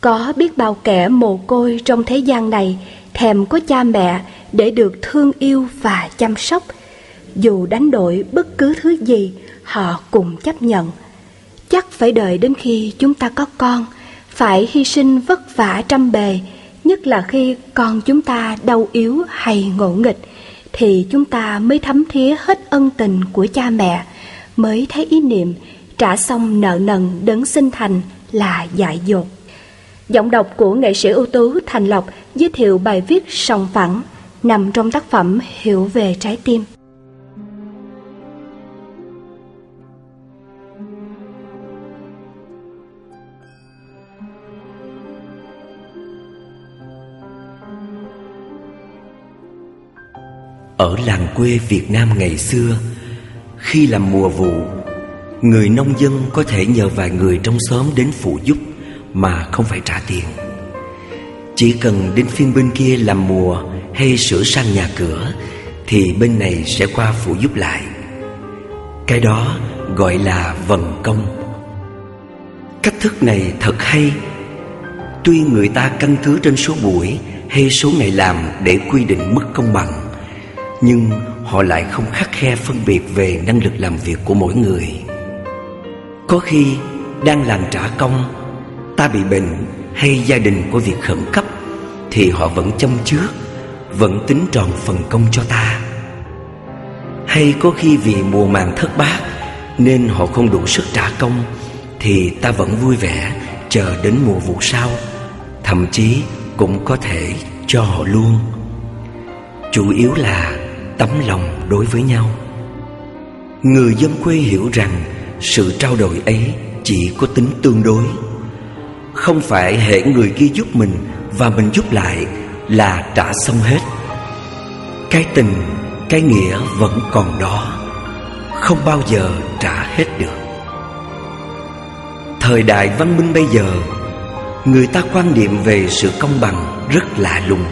Có biết bao kẻ mồ côi trong thế gian này thèm có cha mẹ để được thương yêu và chăm sóc. Dù đánh đổi bất cứ thứ gì, họ cùng chấp nhận. Chắc phải đợi đến khi chúng ta có con, phải hy sinh vất vả trăm bề, nhất là khi con chúng ta đau yếu hay ngộ nghịch, thì chúng ta mới thấm thía hết ân tình của cha mẹ, mới thấy ý niệm trả xong nợ nần đấng sinh thành là dại dột. Giọng đọc của nghệ sĩ ưu tú Thành Lộc giới thiệu bài viết sòng phẳng nằm trong tác phẩm Hiểu về trái tim. Ở làng quê Việt Nam ngày xưa, Khi làm mùa vụ, Người nông dân có thể nhờ vài người trong xóm đến phụ giúp mà không phải trả tiền. Chỉ cần đến phiên bên kia làm mùa Hay sửa sang nhà cửa, Thì bên này sẽ qua phụ giúp lại. Cái đó gọi là vần công. Cách thức này thật hay. Tuy người ta căn cứ trên số buổi hay số ngày làm để quy định mức công bằng, nhưng họ lại không khắc khe phân biệt về năng lực làm việc của mỗi người. Có khi đang làm trả công ta bị bệnh hay gia đình có việc khẩn cấp, thì họ vẫn châm trước, vẫn tính tròn phần công cho ta. Hay có khi vì mùa màng thất bát nên họ không đủ sức trả công, thì ta vẫn vui vẻ chờ đến mùa vụ sau, thậm chí cũng có thể cho họ luôn. Chủ yếu là tấm lòng đối với nhau. Người dân quê hiểu rằng sự trao đổi ấy chỉ có tính tương đối không phải hệ người kia giúp mình và mình giúp lại là trả xong hết. Cái tình, cái nghĩa vẫn còn đó, không bao giờ trả hết được. Thời đại văn minh bây giờ, người ta quan niệm về sự công bằng rất lạ lùng.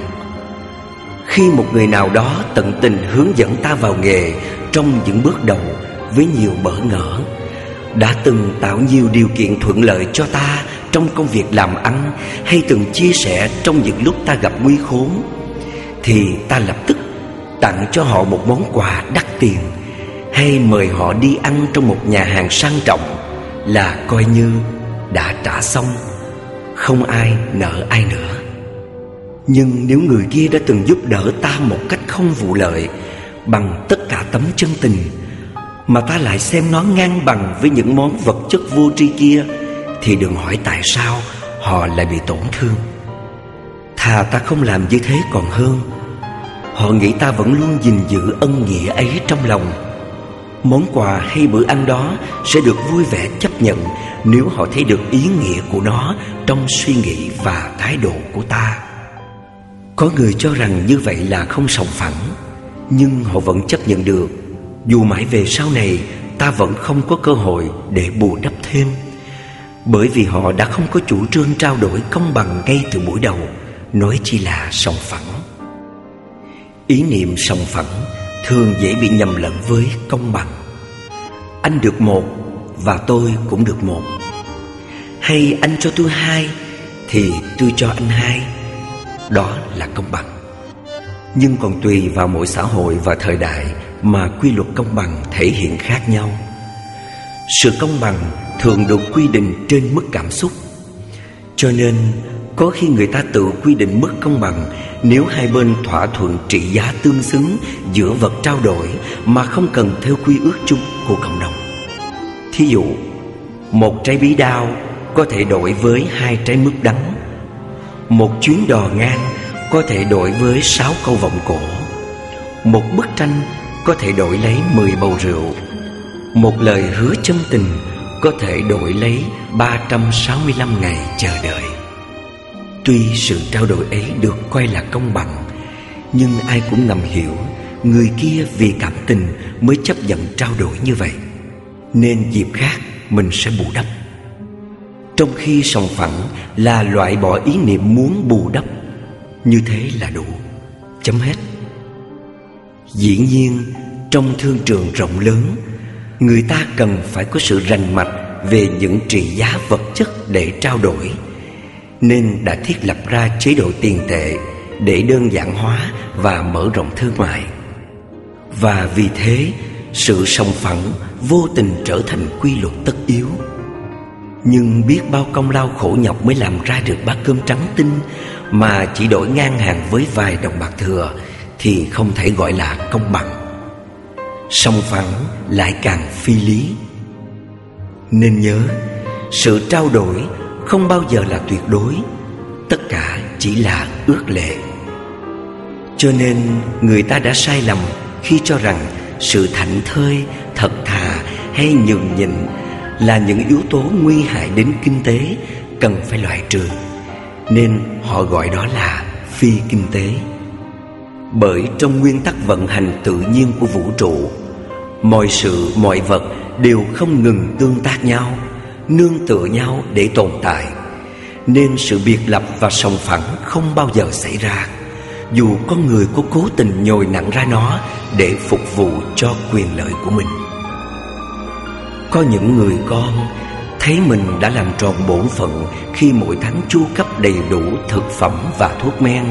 Khi một người nào đó tận tình hướng dẫn ta vào nghề trong những bước đầu với nhiều bỡ ngỡ, đã từng tạo nhiều điều kiện thuận lợi cho ta trong công việc làm ăn hay từng chia sẻ trong những lúc ta gặp nguy khốn, thì ta lập tức tặng cho họ một món quà đắt tiền hay mời họ đi ăn trong một nhà hàng sang trọng là coi như đã trả xong. Không ai nợ ai nữa. Nhưng nếu người kia đã từng giúp đỡ ta một cách không vụ lợi Bằng tất cả tấm chân tình Mà ta lại xem nó ngang bằng với những món vật chất vô tri kia thì đừng hỏi tại sao họ lại bị tổn thương. Thà ta không làm như thế còn hơn, Họ nghĩ ta vẫn luôn gìn giữ ân nghĩa ấy trong lòng. Món quà hay bữa ăn đó sẽ được vui vẻ chấp nhận Nếu họ thấy được ý nghĩa của nó trong suy nghĩ và thái độ của ta. Có người cho rằng như vậy là không sòng phẳng, Nhưng họ vẫn chấp nhận được. Dù mãi về sau này, Ta vẫn không có cơ hội để bù đắp thêm. Bởi vì họ đã không có chủ trương trao đổi công bằng ngay từ buổi đầu, Nói chi là sòng phẳng. Ý niệm sòng phẳng thường dễ bị nhầm lẫn với công bằng. Anh được một và tôi cũng được một. Hay anh cho tôi hai thì tôi cho anh hai. Đó là công bằng. Nhưng còn tùy vào mỗi xã hội và thời đại Mà quy luật công bằng thể hiện khác nhau. Sự công bằng thường được quy định trên mức cảm xúc. Cho nên, có khi người ta tự quy định mức công bằng Nếu hai bên thỏa thuận trị giá tương xứng giữa vật trao đổi Mà không cần theo quy ước chung của cộng đồng. Thí dụ, Một trái bí đao có thể đổi với hai trái mướp đắng. Một chuyến đò ngang có thể đổi với sáu câu vọng cổ. Một bức tranh có thể đổi lấy mười bầu rượu. Một lời hứa chân tình có thể đổi lấy ba trăm sáu mươi lăm ngày chờ đợi. Tuy sự trao đổi ấy được coi là công bằng, Nhưng ai cũng ngầm hiểu Người kia vì cảm tình mới chấp nhận trao đổi như vậy. Nên dịp khác, mình sẽ bù đắp. Trong khi sòng phẳng là loại bỏ ý niệm muốn bù đắp, Như thế là đủ. Chấm hết. Dĩ nhiên, trong thương trường rộng lớn Người ta cần phải có sự rành mạch Về những trị giá vật chất để trao đổi. Nên đã thiết lập ra chế độ tiền tệ Để đơn giản hóa và mở rộng thương mại. Và vì thế, sự sòng phẳng vô tình trở thành quy luật tất yếu. Nhưng biết bao công lao khổ nhọc mới làm ra được bát cơm trắng tinh Mà chỉ đổi ngang hàng với vài đồng bạc thừa Thì không thể gọi là công bằng. Song phẳng lại càng phi lý Nên nhớ Sự trao đổi không bao giờ là tuyệt đối Tất cả chỉ là ước lệ Cho nên người ta đã sai lầm khi cho rằng sự thảnh thơi, thật thà hay nhường nhịn là những yếu tố nguy hại đến kinh tế cần phải loại trừ. Nên họ gọi đó là phi kinh tế. Bởi trong nguyên tắc vận hành tự nhiên của vũ trụ, mọi sự, mọi vật đều không ngừng tương tác nhau, nương tựa nhau để tồn tại. Nên sự biệt lập và sòng phẳng không bao giờ xảy ra dù con người có cố tình nhồi nặng ra nó để phục vụ cho quyền lợi của mình. Có những người con thấy mình đã làm tròn bổn phận khi mỗi tháng chu cấp đầy đủ thực phẩm và thuốc men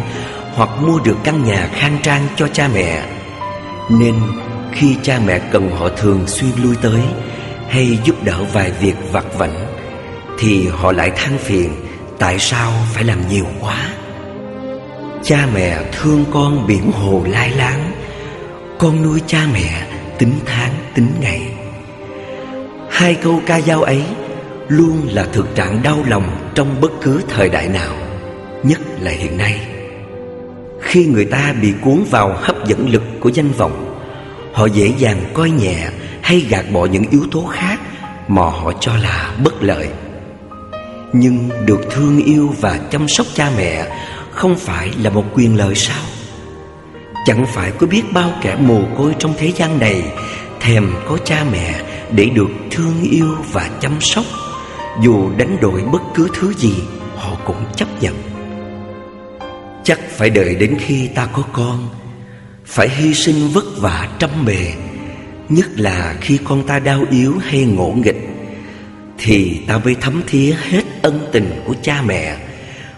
hoặc mua được căn nhà khang trang cho cha mẹ. Nên khi cha mẹ cần họ thường xuyên lui tới hay giúp đỡ vài việc vặt vảnh, thì họ lại than phiền, tại sao phải làm nhiều quá. Cha mẹ thương con biển hồ lai láng, Con nuôi cha mẹ tính tháng tính ngày Hai câu ca dao ấy Luôn là thực trạng đau lòng trong bất cứ thời đại nào, Nhất là hiện nay Khi người ta bị cuốn vào hấp dẫn lực của danh vọng Họ dễ dàng coi nhẹ hay gạt bỏ những yếu tố khác Mà họ cho là bất lợi. Nhưng được thương yêu và chăm sóc cha mẹ không phải là một quyền lợi sao? Chẳng phải có biết bao kẻ mồ côi trong thế gian này Thèm có cha mẹ để được thương yêu và chăm sóc. Dù đánh đổi bất cứ thứ gì, họ cũng chấp nhận. Chắc phải đợi đến khi ta có con phải hy sinh vất vả trăm bề, Nhất là khi con ta đau yếu hay ngộ nghịch, Thì ta mới thấm thía hết ân tình của cha mẹ,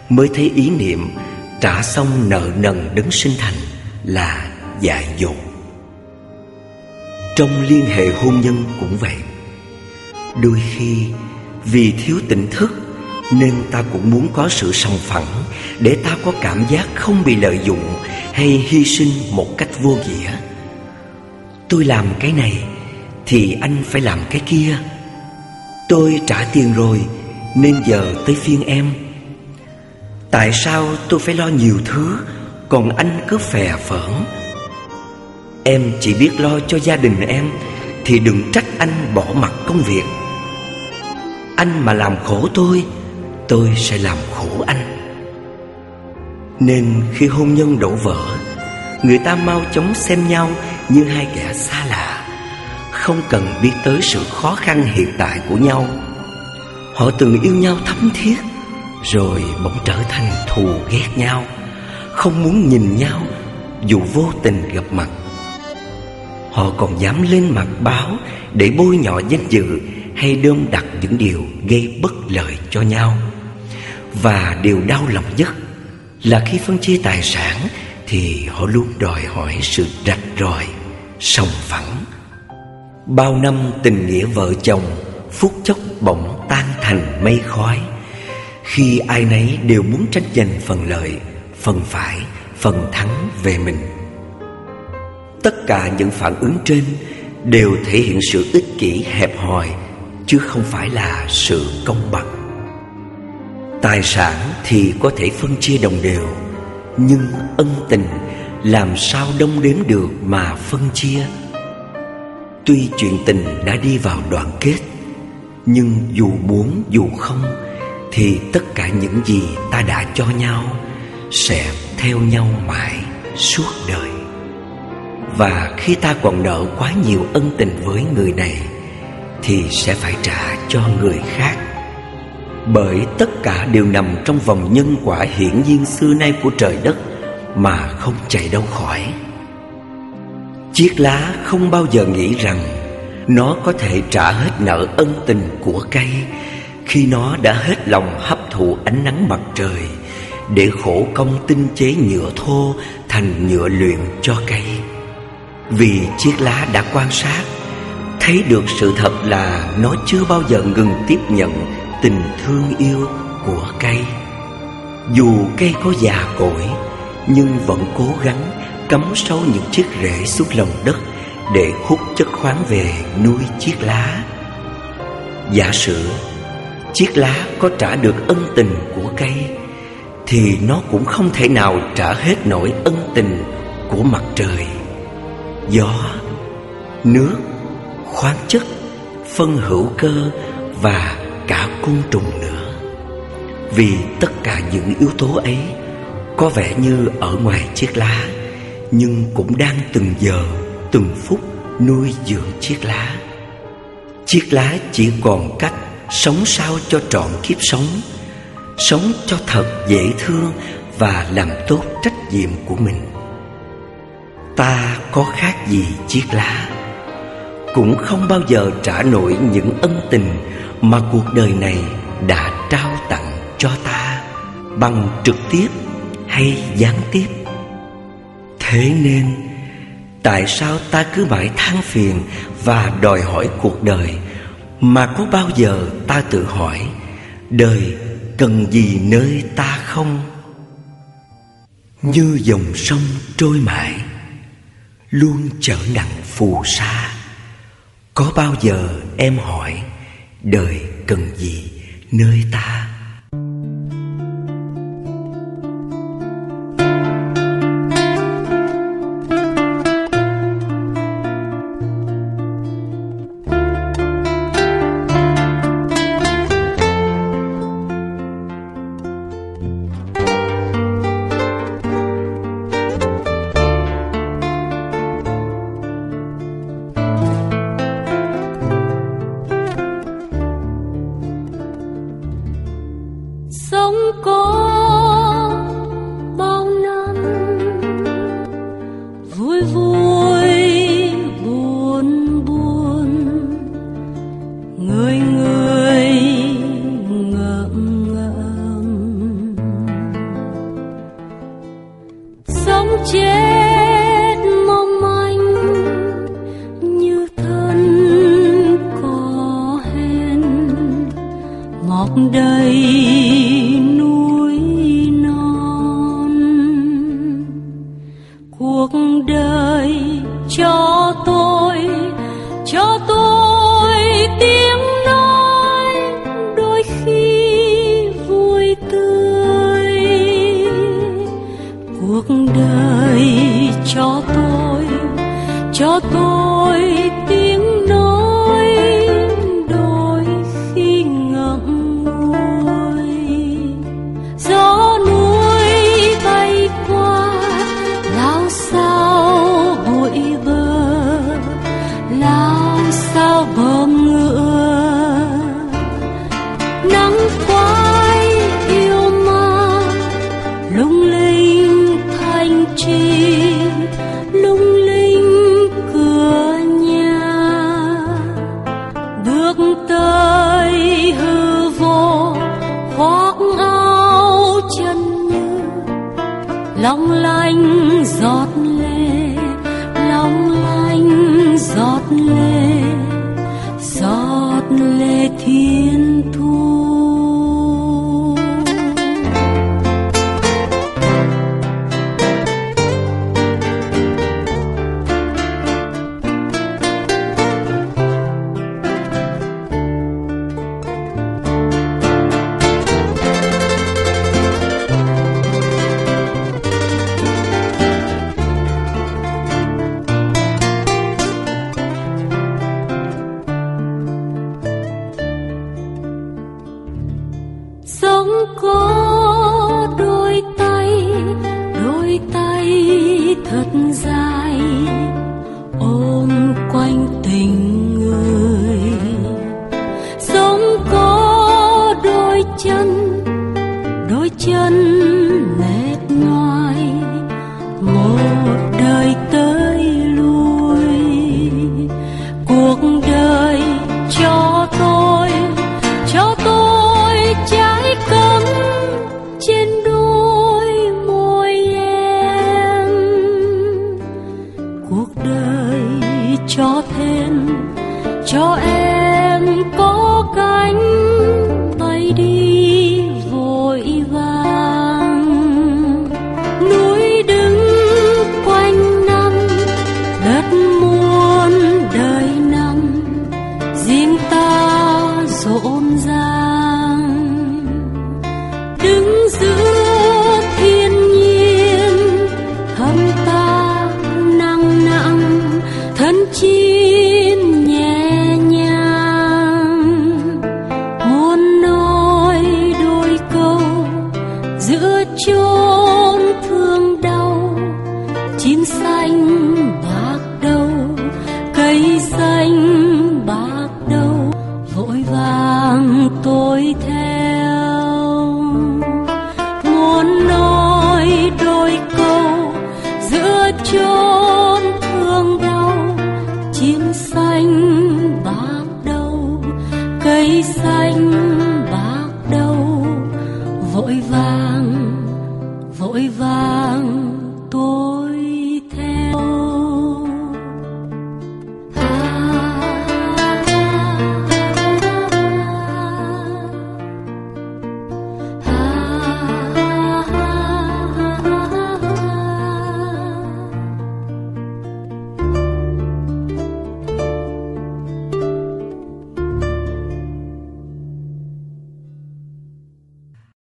Mới thấy ý niệm trả xong nợ nần đấng sinh thành là dại dột. Trong liên hệ hôn nhân cũng vậy, đôi khi vì thiếu tỉnh thức nên ta cũng muốn có sự sòng phẳng để ta có cảm giác không bị lợi dụng hay hy sinh một cách vô nghĩa. Tôi làm cái này thì anh phải làm cái kia. Tôi trả tiền rồi, nên giờ tới phiên em. Tại sao tôi phải lo nhiều thứ, Còn anh cứ phè phỡn? Em chỉ biết lo cho gia đình em, Thì đừng trách anh bỏ mặt công việc. Anh mà làm khổ tôi Tôi sẽ làm khổ anh. Nên khi hôn nhân đổ vỡ, Người ta mau chóng xem nhau như hai kẻ xa lạ, Không cần biết tới sự khó khăn hiện tại của nhau. Họ từng yêu nhau thấm thiết, rồi bỗng trở thành thù ghét nhau, Không muốn nhìn nhau Dù vô tình gặp mặt. Họ còn dám lên mặt báo Để bôi nhọ danh dự Hay đơm đặt những điều gây bất lợi cho nhau. Và điều đau lòng nhất Là khi phân chia tài sản Thì họ luôn đòi hỏi sự rạch ròi, Sòng phẳng. Bao năm tình nghĩa vợ chồng, Phút chốc bỗng tan thành mây khói. Khi ai nấy đều muốn tranh giành phần lợi, phần phải, phần thắng về mình. Tất cả những phản ứng trên đều thể hiện sự ích kỷ hẹp hòi, chứ không phải là sự công bằng tài sản thì có thể phân chia đồng đều, nhưng ân tình làm sao đông đếm được mà phân chia? Tuy chuyện tình đã đi vào đoạn kết, nhưng dù muốn dù không thì tất cả những gì ta đã cho nhau sẽ theo nhau mãi suốt đời. Và khi ta còn nợ quá nhiều ân tình với người này thì sẽ phải trả cho người khác bởi tất cả đều nằm trong vòng nhân quả hiển nhiên xưa nay của trời đất mà không chạy đâu khỏi. Chiếc lá không bao giờ nghĩ rằng nó có thể trả hết nợ ân tình của cây Khi nó đã hết lòng hấp thụ ánh nắng mặt trời Để khổ công tinh chế nhựa thô thành nhựa luyện cho cây. Vì chiếc lá đã quan sát, Thấy được sự thật là nó chưa bao giờ ngừng tiếp nhận tình thương yêu của cây. Dù cây có già cỗi Nhưng vẫn cố gắng cắm sâu những chiếc rễ xuống lòng đất Để hút chất khoáng về nuôi chiếc lá. Giả sử chiếc lá có trả được ân tình của cây Thì nó cũng không thể nào trả hết nổi ân tình của mặt trời. Gió, nước, khoáng chất, phân hữu cơ và cả côn trùng nữa. Vì tất cả những yếu tố ấy có vẻ như ở ngoài chiếc lá Nhưng cũng đang từng giờ, từng phút nuôi dưỡng chiếc lá. Chiếc lá chỉ còn cách sống sao cho trọn kiếp sống Sống cho thật dễ thương và làm tốt trách nhiệm của mình. Ta có khác gì chiếc lá? Cũng không bao giờ trả nổi những ân tình Mà cuộc đời này đã trao tặng cho ta, Bằng trực tiếp hay gián tiếp. Thế nên, Tại sao ta cứ mãi than phiền Và đòi hỏi cuộc đời Mà có bao giờ ta tự hỏi, Đời cần gì nơi ta không? Như dòng sông trôi mãi, Luôn trở nặng phù sa. Có bao giờ em hỏi Đời cần gì nơi ta cuộc đời cho vàng vội vàng.